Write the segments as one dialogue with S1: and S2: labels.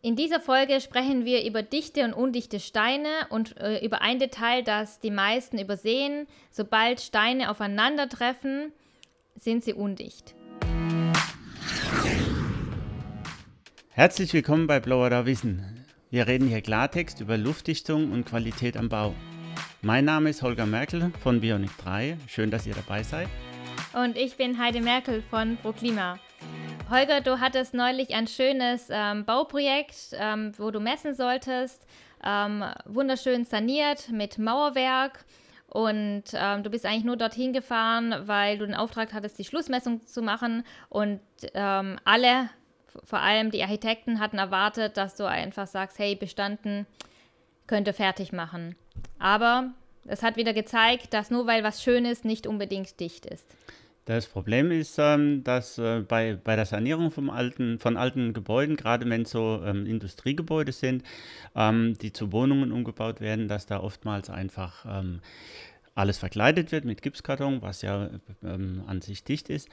S1: In dieser Folge sprechen wir über dichte und undichte Steine und äh, über ein Detail, das die meisten übersehen. Sobald Steine aufeinandertreffen, sind sie undicht.
S2: Herzlich willkommen bei Blower Wissen. Wir reden hier Klartext über Luftdichtung und Qualität am Bau. Mein Name ist Holger Merkel von Bionic 3. Schön, dass ihr dabei seid.
S1: Und ich bin Heide Merkel von ProKlima. Holger, du hattest neulich ein schönes ähm, Bauprojekt, ähm, wo du messen solltest. Ähm, wunderschön saniert mit Mauerwerk. Und ähm, du bist eigentlich nur dorthin gefahren, weil du den Auftrag hattest, die Schlussmessung zu machen. Und ähm, alle, vor allem die Architekten, hatten erwartet, dass du einfach sagst, hey, bestanden, könnte fertig machen. Aber es hat wieder gezeigt, dass nur weil was schön ist, nicht unbedingt dicht ist.
S2: Das Problem ist, ähm, dass äh, bei, bei der Sanierung vom alten, von alten Gebäuden, gerade wenn es so ähm, Industriegebäude sind, ähm, die zu Wohnungen umgebaut werden, dass da oftmals einfach ähm, alles verkleidet wird mit Gipskarton, was ja ähm, an sich dicht ist.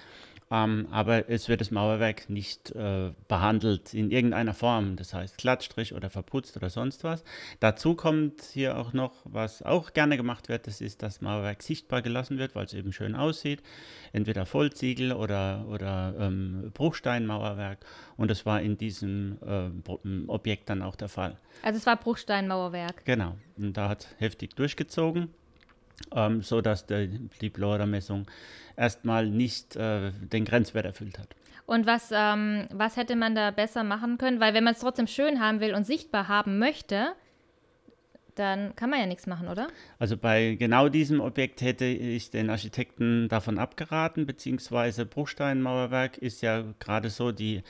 S2: Ähm, aber es wird das Mauerwerk nicht äh, behandelt in irgendeiner Form, das heißt Glattstrich oder verputzt oder sonst was. Dazu kommt hier auch noch, was auch gerne gemacht wird, das ist, dass Mauerwerk sichtbar gelassen wird, weil es eben schön aussieht. Entweder Vollziegel oder, oder ähm, Bruchsteinmauerwerk. Und das war in diesem äh, Objekt dann auch der Fall.
S1: Also es war Bruchsteinmauerwerk.
S2: Genau. Und da hat heftig durchgezogen ähm, sodass der, die Blora-Messung erstmal nicht äh, den Grenzwert erfüllt hat.
S1: Und was, ähm, was hätte man da besser machen können? Weil wenn man es trotzdem schön haben will und sichtbar haben möchte, dann kann man ja nichts machen, oder?
S2: Also bei genau diesem Objekt hätte ich den Architekten davon abgeraten, beziehungsweise Bruchsteinmauerwerk ist ja gerade so die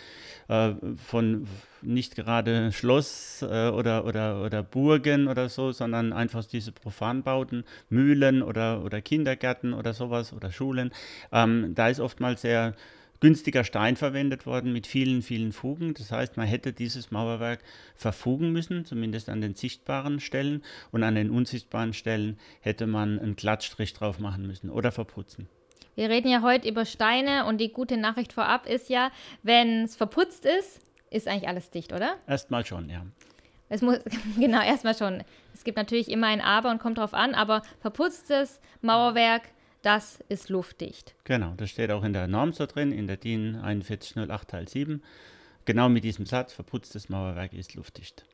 S2: äh, von nicht gerade Schloss äh, oder, oder, oder Burgen oder so, sondern einfach diese Profanbauten, Mühlen oder, oder Kindergärten oder sowas oder Schulen. Ähm, da ist oftmals sehr günstiger Stein verwendet worden mit vielen, vielen Fugen. Das heißt, man hätte dieses Mauerwerk verfugen müssen, zumindest an den sichtbaren Stellen. Und an den unsichtbaren Stellen hätte man einen Glattstrich drauf machen müssen oder verputzen.
S1: Wir reden ja heute über Steine und die gute Nachricht vorab ist ja, wenn es verputzt ist, ist eigentlich alles dicht, oder?
S2: Erstmal schon, ja.
S1: Es muss, genau, erstmal schon. Es gibt natürlich immer ein Aber und kommt drauf an, aber verputztes Mauerwerk das ist luftdicht.
S2: Genau, das steht auch in der Norm so drin, in der DIN 4108 Teil 7. Genau mit diesem Satz, verputztes Mauerwerk ist luftdicht.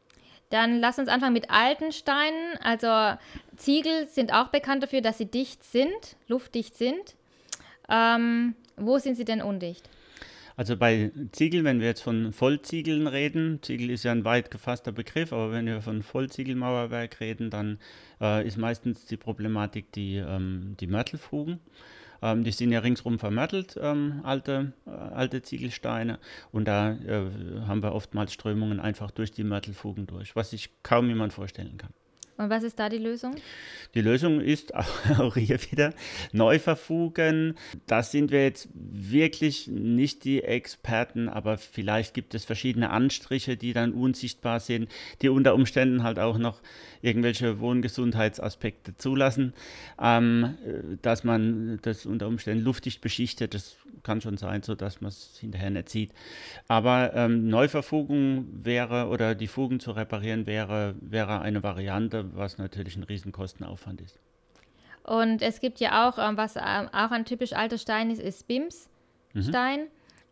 S1: Dann lass uns anfangen mit alten Steinen. Also Ziegel sind auch bekannt dafür, dass sie dicht sind, luftdicht sind. Ähm, wo sind sie denn undicht?
S2: Also bei Ziegeln, wenn wir jetzt von Vollziegeln reden, Ziegel ist ja ein weit gefasster Begriff, aber wenn wir von Vollziegelmauerwerk reden, dann äh, ist meistens die Problematik die, ähm, die Mörtelfugen. Ähm, die sind ja ringsrum vermörtelt, ähm, alte, äh, alte Ziegelsteine. Und da äh, haben wir oftmals Strömungen einfach durch die Mörtelfugen durch, was sich kaum jemand vorstellen kann.
S1: Und was ist da die Lösung?
S2: Die Lösung ist auch hier wieder neu verfugen. Da sind wir jetzt wirklich nicht die Experten, aber vielleicht gibt es verschiedene Anstriche, die dann unsichtbar sind, die unter Umständen halt auch noch irgendwelche Wohngesundheitsaspekte zulassen, ähm, dass man das unter Umständen luftig beschichtet. Das kann schon sein, so dass man es hinterher nicht sieht. Aber ähm, Neuverfugung wäre oder die Fugen zu reparieren wäre, wäre eine Variante, was natürlich ein Riesenkostenaufwand ist.
S1: Und es gibt ja auch, ähm, was ähm, auch ein typisch alter Stein ist, ist Bims-Stein. Mhm.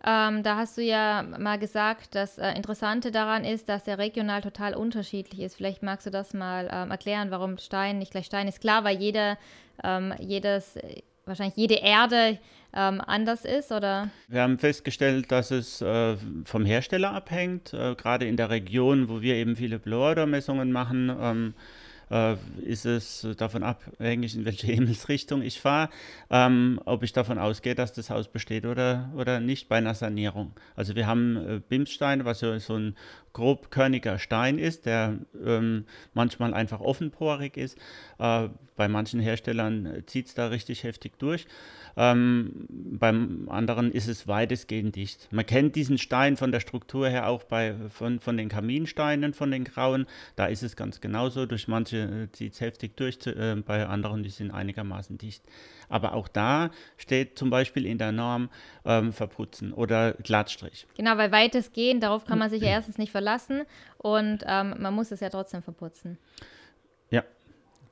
S1: Ähm, da hast du ja mal gesagt, das äh, Interessante daran ist, dass er regional total unterschiedlich ist. Vielleicht magst du das mal ähm, erklären, warum Stein nicht gleich Stein ist. Klar, weil jeder, ähm, jedes, wahrscheinlich jede Erde ähm, anders ist, oder?
S2: Wir haben festgestellt, dass es äh, vom Hersteller abhängt. Äh, gerade in der Region, wo wir eben viele Blower-Messungen machen, ähm, äh, ist es davon abhängig, in welche Himmelsrichtung ich fahre, ähm, ob ich davon ausgehe, dass das Haus besteht oder, oder nicht bei einer Sanierung. Also wir haben äh, Bimssteine, was so, so ein grobkörniger Stein ist, der ähm, manchmal einfach offenporig ist. Äh, bei manchen Herstellern zieht es da richtig heftig durch. Ähm, beim anderen ist es weitestgehend dicht. Man kennt diesen Stein von der Struktur her auch bei, von, von den Kaminsteinen, von den grauen. Da ist es ganz genauso. Durch manche manche zieht es heftig durch, äh, bei anderen, die sind einigermaßen dicht. Aber auch da steht zum Beispiel in der Norm ähm, verputzen oder Glattstrich.
S1: Genau, weil weitestgehend, darauf kann man sich ja erstens nicht verlassen und ähm, man muss es ja trotzdem verputzen.
S2: Ja.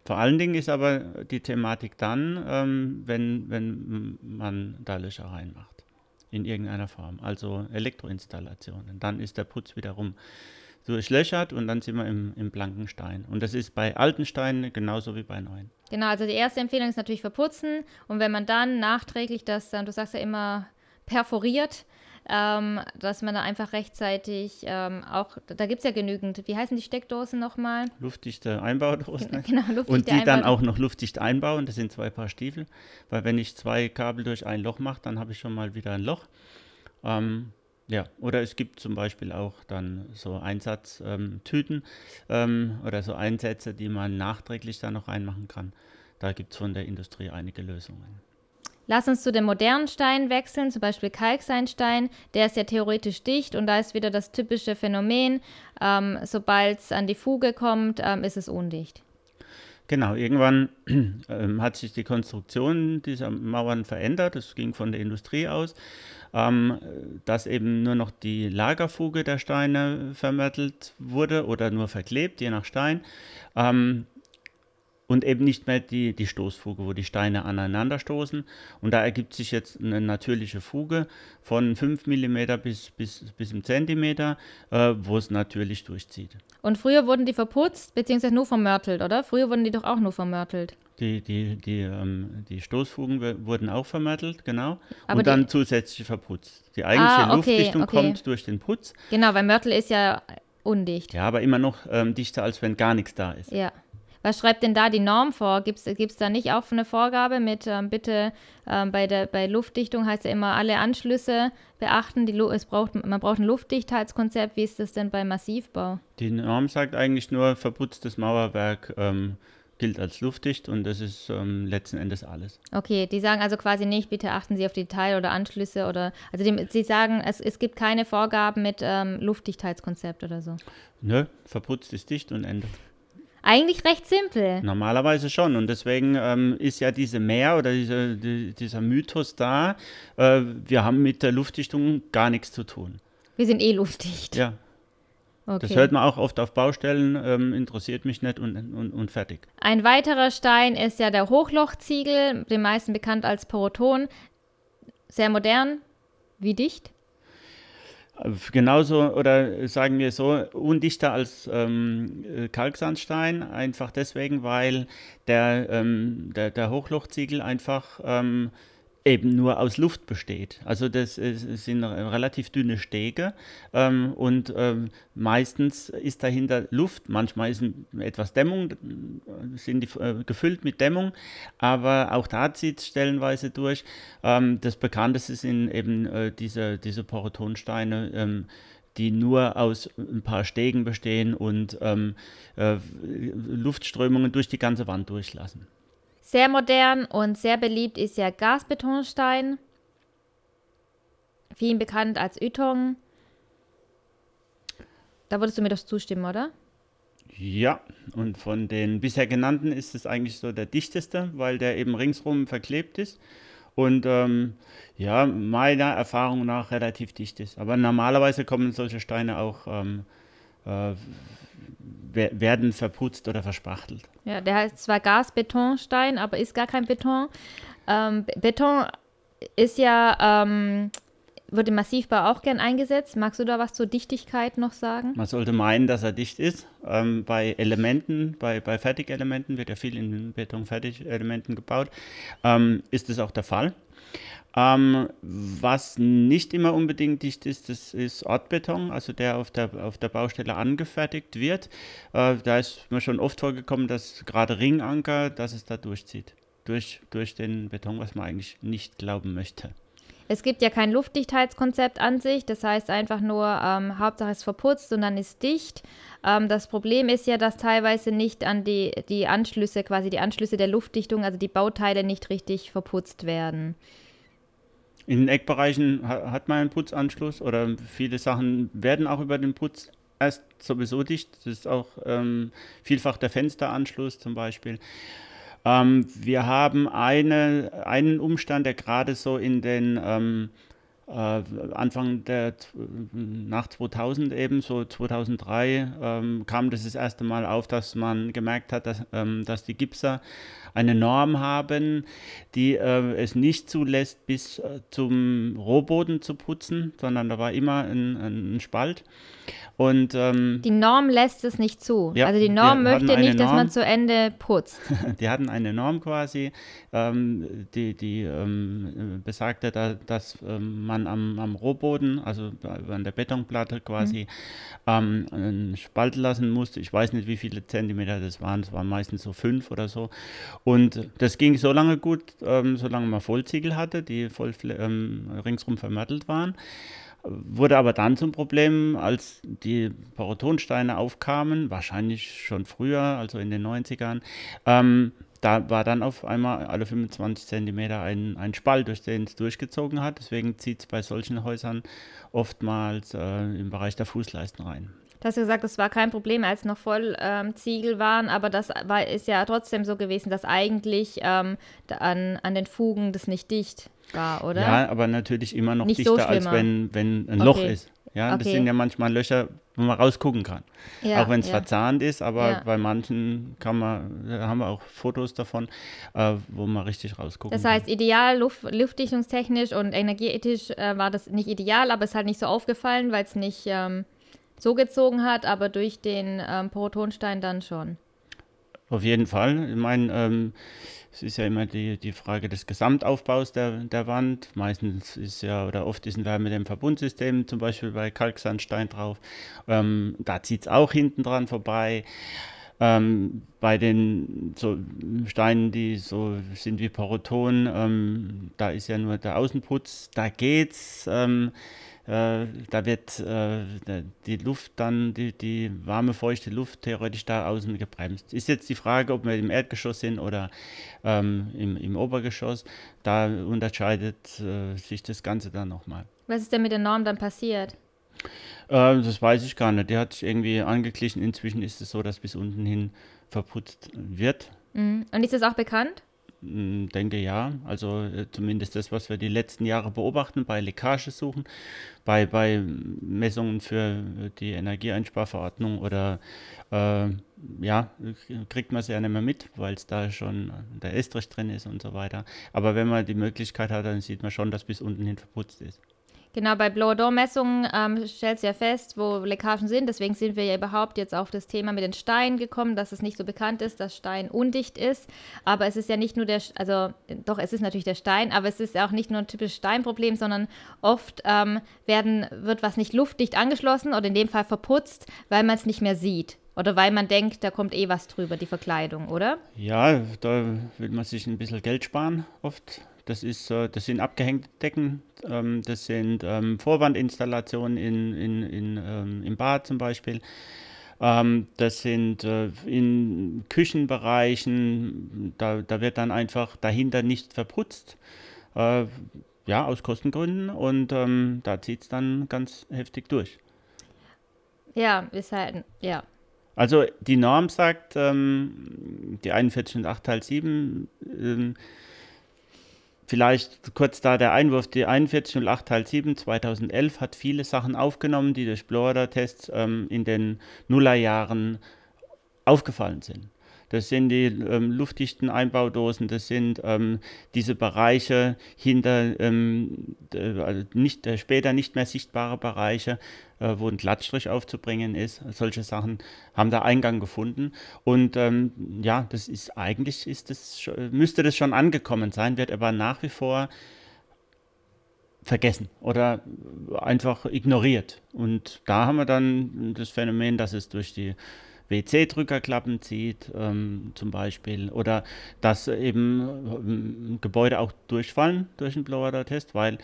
S2: Vor allen Dingen ist aber die Thematik dann, ähm, wenn, wenn man da Löcher reinmacht. In irgendeiner Form. Also Elektroinstallationen. Dann ist der Putz wiederum durchlöchert und dann sind wir im, im blanken Stein. Und das ist bei alten Steinen genauso wie bei neuen.
S1: Genau, also die erste Empfehlung ist natürlich verputzen. Und wenn man dann nachträglich das, du sagst ja immer perforiert, ähm, dass man da einfach rechtzeitig ähm, auch, da gibt es ja genügend, wie heißen die Steckdosen nochmal?
S2: Luftdichte Einbaudosen. Genau, luftdichte Und die Einbau dann auch noch luftdicht einbauen, das sind zwei Paar Stiefel, weil wenn ich zwei Kabel durch ein Loch mache, dann habe ich schon mal wieder ein Loch. Ähm, ja, oder es gibt zum Beispiel auch dann so Einsatztüten ähm, oder so Einsätze, die man nachträglich da noch reinmachen kann. Da gibt es von der Industrie einige Lösungen.
S1: Lass uns zu den modernen Steinen wechseln, zum Beispiel Kalksandstein. Der ist ja theoretisch dicht und da ist wieder das typische Phänomen. Ähm, Sobald es an die Fuge kommt, ähm, ist es undicht.
S2: Genau, irgendwann ähm, hat sich die Konstruktion dieser Mauern verändert. Es ging von der Industrie aus, ähm, dass eben nur noch die Lagerfuge der Steine vermittelt wurde oder nur verklebt, je nach Stein. Ähm, und eben nicht mehr die, die Stoßfuge, wo die Steine aneinander stoßen. Und da ergibt sich jetzt eine natürliche Fuge von 5 mm bis, bis, bis im Zentimeter, äh, wo es natürlich durchzieht.
S1: Und früher wurden die verputzt, beziehungsweise nur vermörtelt, oder? Früher wurden die doch auch nur vermörtelt.
S2: Die, die, die, ähm, die Stoßfugen wurden auch vermörtelt, genau. Aber und dann zusätzlich verputzt. Die eigentliche ah, okay, Luftdichtung okay. kommt durch den Putz.
S1: Genau, weil Mörtel ist ja undicht.
S2: Ja, aber immer noch ähm, dichter, als wenn gar nichts da ist.
S1: Ja. Was schreibt denn da die Norm vor? Gibt es da nicht auch eine Vorgabe mit ähm, bitte ähm, bei der bei Luftdichtung heißt ja immer alle Anschlüsse beachten. Die, es braucht, man braucht ein Luftdichtheitskonzept. Wie ist das denn bei Massivbau?
S2: Die Norm sagt eigentlich nur, verputztes Mauerwerk ähm, gilt als luftdicht und das ist ähm, letzten Endes alles.
S1: Okay, die sagen also quasi nicht, bitte achten Sie auf Detail oder Anschlüsse oder, also die, sie sagen, es, es gibt keine Vorgaben mit ähm, Luftdichtheitskonzept oder so.
S2: Nö, verputzt ist dicht und Ende.
S1: Eigentlich recht simpel.
S2: Normalerweise schon. Und deswegen ähm, ist ja diese Mehr oder diese, die, dieser Mythos da, äh, wir haben mit der Luftdichtung gar nichts zu tun.
S1: Wir sind eh luftdicht.
S2: Ja. Okay. Das hört man auch oft auf Baustellen, ähm, interessiert mich nicht und, und, und fertig.
S1: Ein weiterer Stein ist ja der Hochlochziegel, den meisten bekannt als Poroton. Sehr modern. Wie dicht?
S2: Genauso, oder sagen wir so, undichter als ähm, Kalksandstein, einfach deswegen, weil der, ähm, der, der Hochlochziegel einfach ähm, eben nur aus Luft besteht. Also das sind relativ dünne Stege ähm, und ähm, meistens ist dahinter Luft. Manchmal ist etwas Dämmung, sind die äh, gefüllt mit Dämmung, aber auch da zieht es stellenweise durch. Ähm, das bekannteste sind eben äh, diese, diese Porotonsteine ähm, die nur aus ein paar Stegen bestehen und ähm, äh, Luftströmungen durch die ganze Wand durchlassen.
S1: Sehr modern und sehr beliebt ist ja Gasbetonstein, vielen bekannt als Ytong. Da würdest du mir doch zustimmen, oder?
S2: Ja, und von den bisher genannten ist es eigentlich so der dichteste, weil der eben ringsrum verklebt ist und ähm, ja, meiner Erfahrung nach relativ dicht ist. Aber normalerweise kommen solche Steine auch ähm, äh, werden verputzt oder verspachtelt.
S1: Ja, der heißt zwar Gasbetonstein, aber ist gar kein Beton. Ähm, Beton ist ja, ähm, wird im Massivbau auch gern eingesetzt. Magst du da was zur Dichtigkeit noch sagen?
S2: Man sollte meinen, dass er dicht ist. Ähm, bei Elementen, bei, bei Fertigelementen wird ja viel in Beton-Fertigelementen gebaut. Ähm, ist es auch der Fall. Ähm, was nicht immer unbedingt dicht ist, das ist Ortbeton, also der auf der, auf der Baustelle angefertigt wird. Äh, da ist mir schon oft vorgekommen, dass gerade Ringanker, dass es da durchzieht. Durch, durch den Beton, was man eigentlich nicht glauben möchte.
S1: Es gibt ja kein Luftdichtheitskonzept an sich, das heißt einfach nur, ähm, Hauptsache es verputzt und dann ist dicht. Ähm, das Problem ist ja, dass teilweise nicht an die, die Anschlüsse, quasi die Anschlüsse der Luftdichtung, also die Bauteile nicht richtig verputzt werden.
S2: In den Eckbereichen hat man einen Putzanschluss oder viele Sachen werden auch über den Putz erst sowieso dicht. Das ist auch ähm, vielfach der Fensteranschluss zum Beispiel. Ähm, wir haben eine, einen Umstand, der gerade so in den ähm, äh, Anfang der nach 2000 eben, so 2003, ähm, kam das das erste Mal auf, dass man gemerkt hat, dass, ähm, dass die Gipser eine Norm haben, die äh, es nicht zulässt, bis äh, zum Rohboden zu putzen, sondern da war immer ein, ein Spalt. Und, ähm,
S1: die Norm lässt es nicht zu. Ja, also die Norm möchte nicht, dass man zu Ende putzt.
S2: die hatten eine Norm quasi, ähm, die, die ähm, besagte, da, dass ähm, man am, am Rohboden, also an der Betonplatte quasi, mhm. einen Spalt lassen musste. Ich weiß nicht, wie viele Zentimeter das waren. Es waren meistens so fünf oder so. Und das ging so lange gut, ähm, solange man Vollziegel hatte, die voll ähm, ringsrum vermörtelt waren. Wurde aber dann zum Problem, als die Porotonsteine aufkamen, wahrscheinlich schon früher, also in den 90ern, ähm, da war dann auf einmal alle 25 Zentimeter ein, ein Spalt, durch den es durchgezogen hat. Deswegen zieht es bei solchen Häusern oftmals äh, im Bereich der Fußleisten rein.
S1: Du hast ja gesagt, das war kein Problem, als noch voll ähm, Ziegel waren, aber das war, ist ja trotzdem so gewesen, dass eigentlich ähm, an, an den Fugen das nicht dicht war, oder?
S2: Ja, aber natürlich immer noch nicht dichter, so als wenn, wenn ein Loch ist. Ja, okay. das sind ja manchmal Löcher, wo man rausgucken kann. Ja, auch wenn es ja. verzahnt ist, aber ja. bei manchen kann man, da haben wir auch Fotos davon, äh, wo man richtig rausgucken
S1: Das heißt, kann. ideal, Luft, luftdichtungstechnisch und energetisch äh, war das nicht ideal, aber es ist halt nicht so aufgefallen, weil es nicht ähm, so gezogen hat, aber durch den ähm, Porotonstein dann schon.
S2: Auf jeden Fall. Ich meine, ähm, es ist ja immer die, die Frage des Gesamtaufbaus der, der Wand. Meistens ist ja, oder oft ist ein Wärme dem Verbundsystem, zum Beispiel bei Kalksandstein drauf. Ähm, da zieht es auch hinten dran vorbei. Ähm, bei den so Steinen, die so sind wie Poroton, ähm, da ist ja nur der Außenputz, da geht's. Ähm, äh, da wird äh, die Luft dann, die, die warme, feuchte Luft theoretisch da außen gebremst. Ist jetzt die Frage, ob wir im Erdgeschoss sind oder ähm, im, im Obergeschoss. Da unterscheidet äh, sich das Ganze dann nochmal.
S1: Was ist denn mit der Norm dann passiert?
S2: Äh, das weiß ich gar nicht. Die hat sich irgendwie angeglichen. Inzwischen ist es so, dass bis unten hin verputzt wird.
S1: Mhm. Und ist das auch bekannt?
S2: Hm, denke ja. Also äh, zumindest das, was wir die letzten Jahre beobachten bei Leckagesuchen, bei, bei Messungen für die Energieeinsparverordnung oder äh, ja, kriegt man es ja nicht mehr mit, weil es da schon der Estrich drin ist und so weiter. Aber wenn man die Möglichkeit hat, dann sieht man schon, dass bis unten hin verputzt ist.
S1: Genau, bei Blower-Door-Messungen ähm, stellt es ja fest, wo Leckagen sind. Deswegen sind wir ja überhaupt jetzt auf das Thema mit den Steinen gekommen, dass es nicht so bekannt ist, dass Stein undicht ist. Aber es ist ja nicht nur der, also doch, es ist natürlich der Stein, aber es ist auch nicht nur ein typisches Steinproblem, sondern oft ähm, werden, wird was nicht luftdicht angeschlossen oder in dem Fall verputzt, weil man es nicht mehr sieht. Oder weil man denkt, da kommt eh was drüber, die Verkleidung, oder?
S2: Ja, da will man sich ein bisschen Geld sparen, oft. Das, ist, das sind abgehängte Decken, ähm, das sind ähm, Vorwandinstallationen in, in, in, ähm, im Bad zum Beispiel. das sind äh, in Küchenbereichen, da, da wird dann einfach dahinter nicht verputzt. Äh, ja, aus Kostengründen und da zieht es dann ganz heftig durch.
S1: Ja, ist halt, ja.
S2: Also die Norm sagt, ähm, die 41 und 8 Teil 7, ähm, Vielleicht kurz da der Einwurf, die 4108 Teil 7 2011 hat viele Sachen aufgenommen, die durch Blower-Tests ähm, in den Nullerjahren aufgefallen sind. Das sind die ähm, luftdichten Einbaudosen, das sind ähm, diese Bereiche hinter ähm, also nicht, äh, später nicht mehr sichtbare Bereiche, äh, wo ein Glattstrich aufzubringen ist. Solche Sachen haben da Eingang gefunden. Und ähm, ja, das ist eigentlich ist das, müsste das schon angekommen sein, wird aber nach wie vor vergessen oder einfach ignoriert. Und da haben wir dann das Phänomen, dass es durch die WC-Drückerklappen zieht, ähm, zum Beispiel, oder dass eben ähm, Gebäude auch durchfallen durch den Blower-Test, weil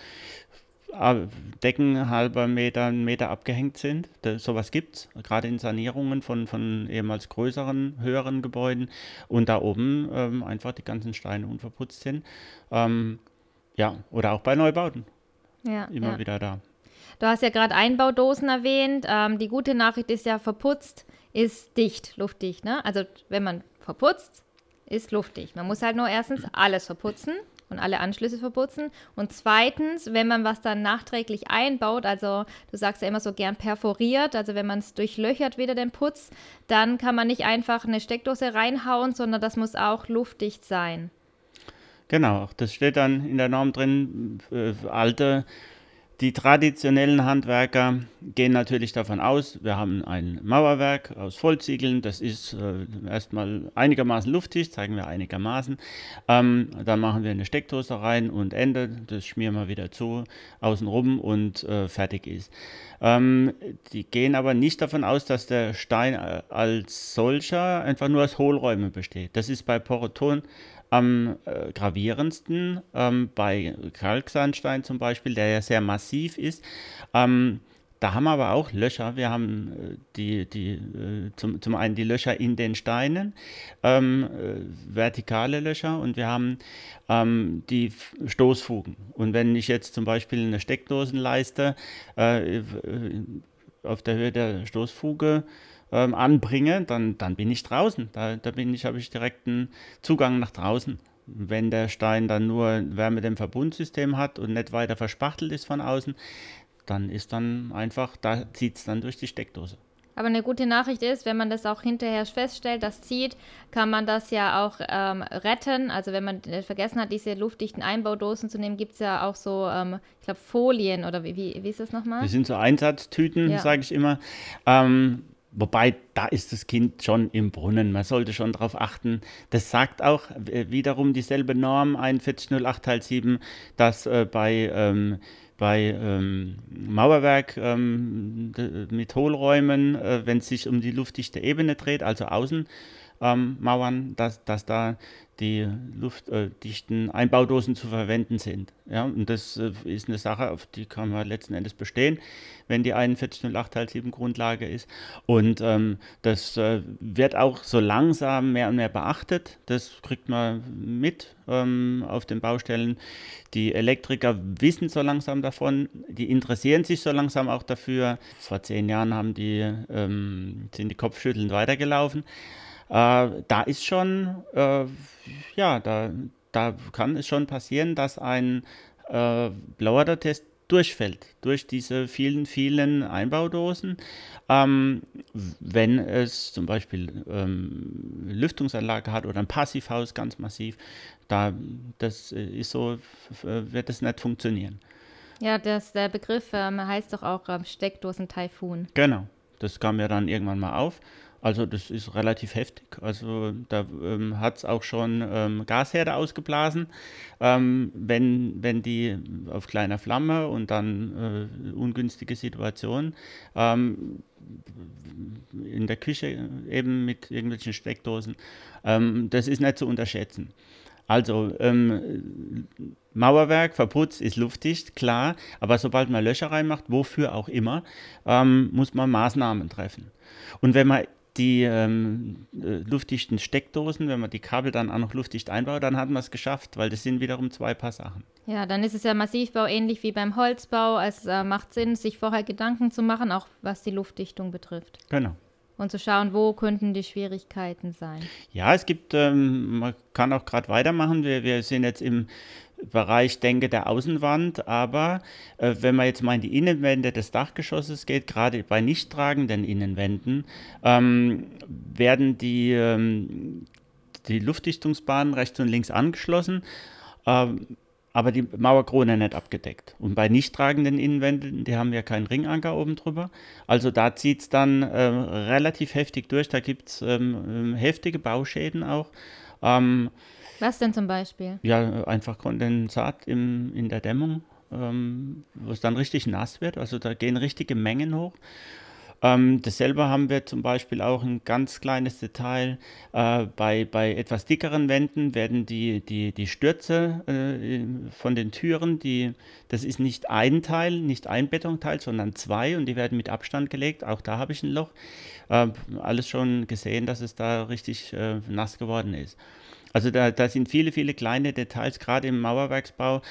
S2: äh, Decken halber Meter, Meter abgehängt sind. Das, sowas gibt es, gerade in Sanierungen von, von ehemals größeren, höheren Gebäuden und da oben ähm, einfach die ganzen Steine unverputzt sind. Ähm, ja, oder auch bei Neubauten. Ja, Immer ja. wieder da.
S1: Du hast ja gerade Einbaudosen erwähnt. Ähm, die gute Nachricht ist ja, verputzt ist dicht, luftdicht. Ne? Also wenn man verputzt, ist luftdicht. Man muss halt nur erstens alles verputzen und alle Anschlüsse verputzen. Und zweitens, wenn man was dann nachträglich einbaut, also du sagst ja immer so gern perforiert, also wenn man es durchlöchert wieder den Putz, dann kann man nicht einfach eine Steckdose reinhauen, sondern das muss auch luftdicht sein.
S2: Genau, das steht dann in der Norm drin, äh, alte die traditionellen Handwerker gehen natürlich davon aus, wir haben ein Mauerwerk aus Vollziegeln, das ist äh, erstmal einigermaßen luftig, zeigen wir einigermaßen. Ähm, dann machen wir eine Steckdose rein und Ende, das schmieren wir wieder zu, außenrum und äh, fertig ist. Ähm, die gehen aber nicht davon aus, dass der Stein äh, als solcher einfach nur aus Hohlräumen besteht. Das ist bei Poroton am äh, gravierendsten ähm, bei Kalksandstein zum Beispiel, der ja sehr massiv ist. Ähm, da haben wir aber auch Löcher. Wir haben äh, die, die, äh, zum, zum einen die Löcher in den Steinen, ähm, äh, vertikale Löcher, und wir haben ähm, die Stoßfugen. Und wenn ich jetzt zum Beispiel eine Steckdosenleiste äh, äh, auf der Höhe der Stoßfuge ähm, anbringe, dann, dann bin ich draußen. Da, da bin ich, habe ich direkten Zugang nach draußen. Wenn der Stein dann nur Wärmedämmverbundsystem hat und nicht weiter verspachtelt ist von außen, dann ist dann einfach, da zieht es dann durch die Steckdose.
S1: Aber eine gute Nachricht ist, wenn man das auch hinterher feststellt, das zieht, kann man das ja auch ähm, retten. Also wenn man vergessen hat, diese luftdichten Einbaudosen zu nehmen, gibt es ja auch so, ähm, ich glaube, Folien oder wie, wie, wie ist das nochmal?
S2: Das sind so Einsatztüten, ja. sage ich immer. Ähm, Wobei, da ist das Kind schon im Brunnen. Man sollte schon darauf achten. Das sagt auch äh, wiederum dieselbe Norm 4108 Teil 7, dass äh, bei, ähm, bei ähm, Mauerwerk ähm, mit Hohlräumen, äh, wenn es sich um die luftdichte Ebene dreht, also Außenmauern, dass, dass da die luftdichten Einbaudosen zu verwenden sind. Ja, und das äh, ist eine Sache, auf die kann man letzten Endes bestehen, wenn die 4108 Teil 7 Grundlage ist. Und ähm, das äh, wird auch so langsam mehr und mehr beachtet. Das kriegt man mit ähm, auf den Baustellen. Die Elektriker wissen so langsam davon, die interessieren sich so langsam auch dafür. Vor zehn Jahren haben die, ähm, sind die kopfschüttelnd weitergelaufen. Äh, da ist schon, äh, ja, da, da kann es schon passieren, dass ein äh, Blower-Test durchfällt durch diese vielen, vielen Einbaudosen. Ähm, wenn es zum Beispiel ähm, Lüftungsanlage hat oder ein Passivhaus ganz massiv, da das ist so, wird das nicht funktionieren.
S1: Ja, das, der Begriff ähm, heißt doch auch ähm, Steckdosen-Taifun.
S2: Genau, das kam ja dann irgendwann mal auf. Also das ist relativ heftig. Also da ähm, hat es auch schon ähm, Gasherde ausgeblasen. Ähm, wenn, wenn die auf kleiner Flamme und dann äh, ungünstige Situation ähm, in der Küche eben mit irgendwelchen Steckdosen, ähm, das ist nicht zu unterschätzen. Also ähm, Mauerwerk, Verputz ist luftdicht, klar, aber sobald man Löcher reinmacht, wofür auch immer, muss man Maßnahmen treffen. Und wenn man die ähm, äh, luftdichten Steckdosen, wenn man die Kabel dann auch noch luftdicht einbaut, dann hat man es geschafft, weil das sind wiederum zwei Paar Sachen.
S1: Ja, dann ist es ja Massivbau ähnlich wie beim Holzbau. Es äh, macht Sinn, sich vorher Gedanken zu machen, auch was die Luftdichtung betrifft.
S2: Genau.
S1: Und zu schauen, wo könnten die Schwierigkeiten sein.
S2: Ja, es gibt, ähm, man kann auch gerade weitermachen. Wir, wir sind jetzt im Bereich denke der Außenwand, aber äh, wenn man jetzt mal in die Innenwände des Dachgeschosses geht, gerade bei nicht tragenden Innenwänden, ähm, werden die, ähm, die Luftdichtungsbahnen rechts und links angeschlossen. Ähm, aber die Mauerkrone nicht abgedeckt. Und bei nicht tragenden Innenwänden, die haben ja keinen Ringanker oben drüber. Also da zieht es dann äh, relativ heftig durch. Da gibt es ähm, ähm, heftige Bauschäden auch.
S1: Was denn zum Beispiel?
S2: Ja, einfach Kondensat im, in der Dämmung, ähm, wo es dann richtig nass wird. Also da gehen richtige Mengen hoch. Ähm, dasselbe haben wir zum Beispiel auch ein ganz kleines Detail. Äh, bei, bei etwas dickeren Wänden werden die, die, die Stürze äh, von den Türen, die, das ist nicht ein Teil, nicht ein Betonteil, sondern zwei und die werden mit Abstand gelegt. Auch da habe ich ein Loch. Äh, alles schon gesehen, dass es da richtig äh, nass geworden ist. Also da, da sind viele, viele kleine Details, gerade im Mauerwerksbau,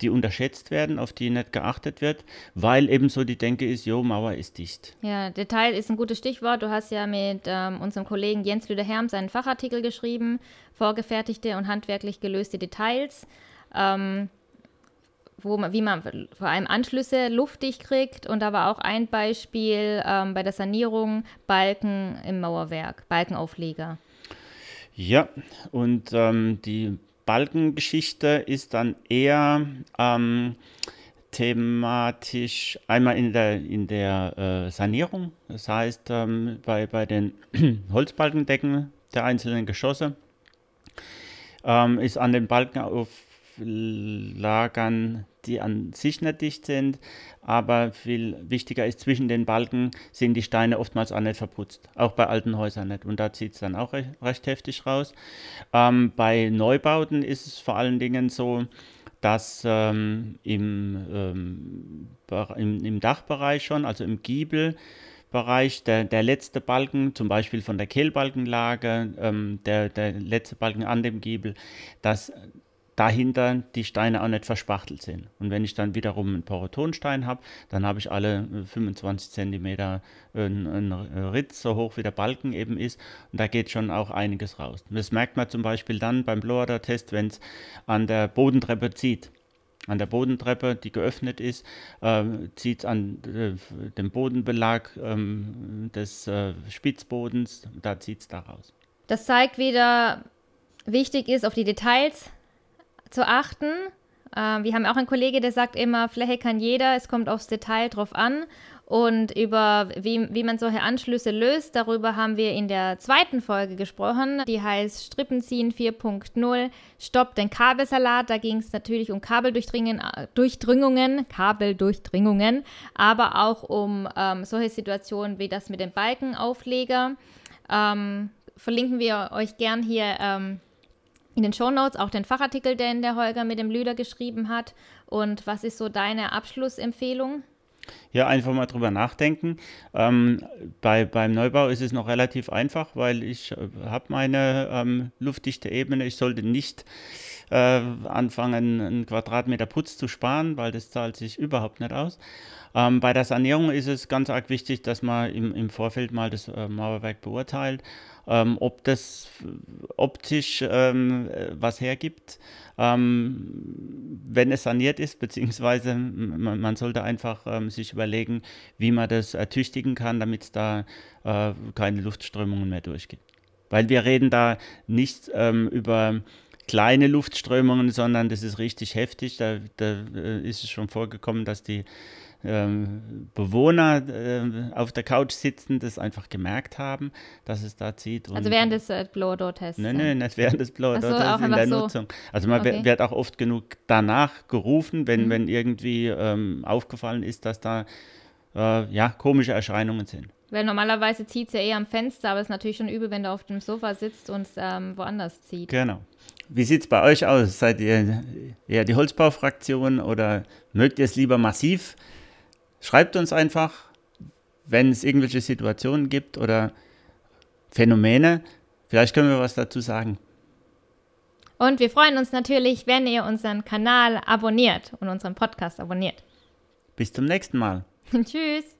S2: die unterschätzt werden, auf die nicht geachtet wird, weil eben so die Denke ist, jo, Mauer ist dicht.
S1: Ja, Detail ist ein gutes Stichwort. Du hast ja mit ähm, unserem Kollegen Jens Lüder-Herms einen Fachartikel geschrieben, vorgefertigte und handwerklich gelöste Details. Ähm, wo man, wie man vor allem Anschlüsse luftdicht kriegt und aber auch ein Beispiel ähm, bei der Sanierung Balken im Mauerwerk, Balkenaufleger.
S2: Ja, und ähm, die Balkengeschichte ist dann eher ähm, thematisch einmal in der, in der äh, Sanierung, das heißt ähm, bei, bei den Holzbalkendecken der einzelnen Geschosse ähm, ist an den Balkenauflagern, die an sich nicht dicht sind, aber viel wichtiger ist, zwischen den Balken sind die Steine oftmals auch nicht verputzt, auch bei alten Häusern nicht. Und da zieht es dann auch recht, recht heftig raus. Ähm, bei Neubauten ist es vor allen Dingen so, dass ähm, im, ähm, im, im, Dachbereich schon, also im Giebelbereich, der, der letzte Balken, zum Beispiel von der Kehlbalkenlage, ähm, der, der letzte Balken an dem Giebel, dass dahinter die Steine auch nicht verspachtelt sind. Und wenn ich dann wiederum einen Porotonstein habe, dann habe ich alle 25 cm einen, Ritz, so hoch wie der Balken eben ist. Und da geht schon auch einiges raus. Das merkt man zum Beispiel dann beim Blower-Test, wenn es an der Bodentreppe zieht. An der Bodentreppe, die geöffnet ist, äh, zieht es an äh, dem Bodenbelag äh, des äh, Spitzbodens, da zieht es da raus.
S1: Das zeigt wieder, wichtig ist, auf die Details zu achten. Äh, wir haben auch einen Kollege, der sagt immer, Fläche kann jeder, es kommt aufs Detail drauf an. Und über wie, wie man solche Anschlüsse löst, darüber haben wir in der zweiten Folge gesprochen. Die heißt Strippenziehen 4.0, Stopp den Kabelsalat. Da ging es natürlich um Kabeldurchdringungen, Kabeldurchdringungen, aber auch um ähm, solche Situationen wie das mit dem Balkenaufleger. Ähm, verlinken wir euch gern hier ähm, in den Shownotes auch den Fachartikel, den der Holger mit dem Lüder geschrieben hat. Und was ist so deine Abschlussempfehlung?
S2: Ja, einfach mal drüber nachdenken. Ähm, bei, beim Neubau ist es noch relativ einfach, weil ich äh, habe meine ähm, luftdichte Ebene. Ich sollte nicht äh, anfangen, einen Quadratmeter Putz zu sparen, weil das zahlt sich überhaupt nicht aus. Ähm, bei der Sanierung ist es ganz arg wichtig, dass man im, im Vorfeld mal das äh, Mauerwerk beurteilt, ähm, ob das optisch ähm, was hergibt, ähm, wenn es saniert ist, beziehungsweise man, man sollte einfach ähm, sich überlegen, wie man das ertüchtigen kann, damit es da äh, keine Luftströmungen mehr durchgeht. Weil wir reden da nicht ähm, über kleine Luftströmungen, sondern das ist richtig heftig. Da, da äh, ist es schon vorgekommen, dass die ähm, Bewohner äh, auf der Couch sitzen, das einfach gemerkt haben, dass es da zieht.
S1: also während des äh, Blower-Door-Tests?
S2: Nein, nein, nicht während des Blower-Door-Tests, so, in der so. Nutzung. Also man okay. wird auch oft genug danach gerufen, wenn, mhm. wenn irgendwie ähm, aufgefallen ist, dass da äh, ja, komische Erscheinungen sind.
S1: Weil normalerweise zieht es ja eher am Fenster, aber es ist natürlich schon übel, wenn du auf dem Sofa sitzt und es ähm, woanders zieht.
S2: Genau. Wie sieht es bei euch aus? Seid ihr eher die Holzbaufraktion oder mögt ihr es lieber massiv? Schreibt uns einfach, wenn es irgendwelche Situationen gibt oder Phänomene. Vielleicht können wir was dazu sagen.
S1: Und wir freuen uns natürlich, wenn ihr unseren Kanal abonniert und unseren Podcast abonniert.
S2: Bis zum nächsten Mal.
S1: Tschüss.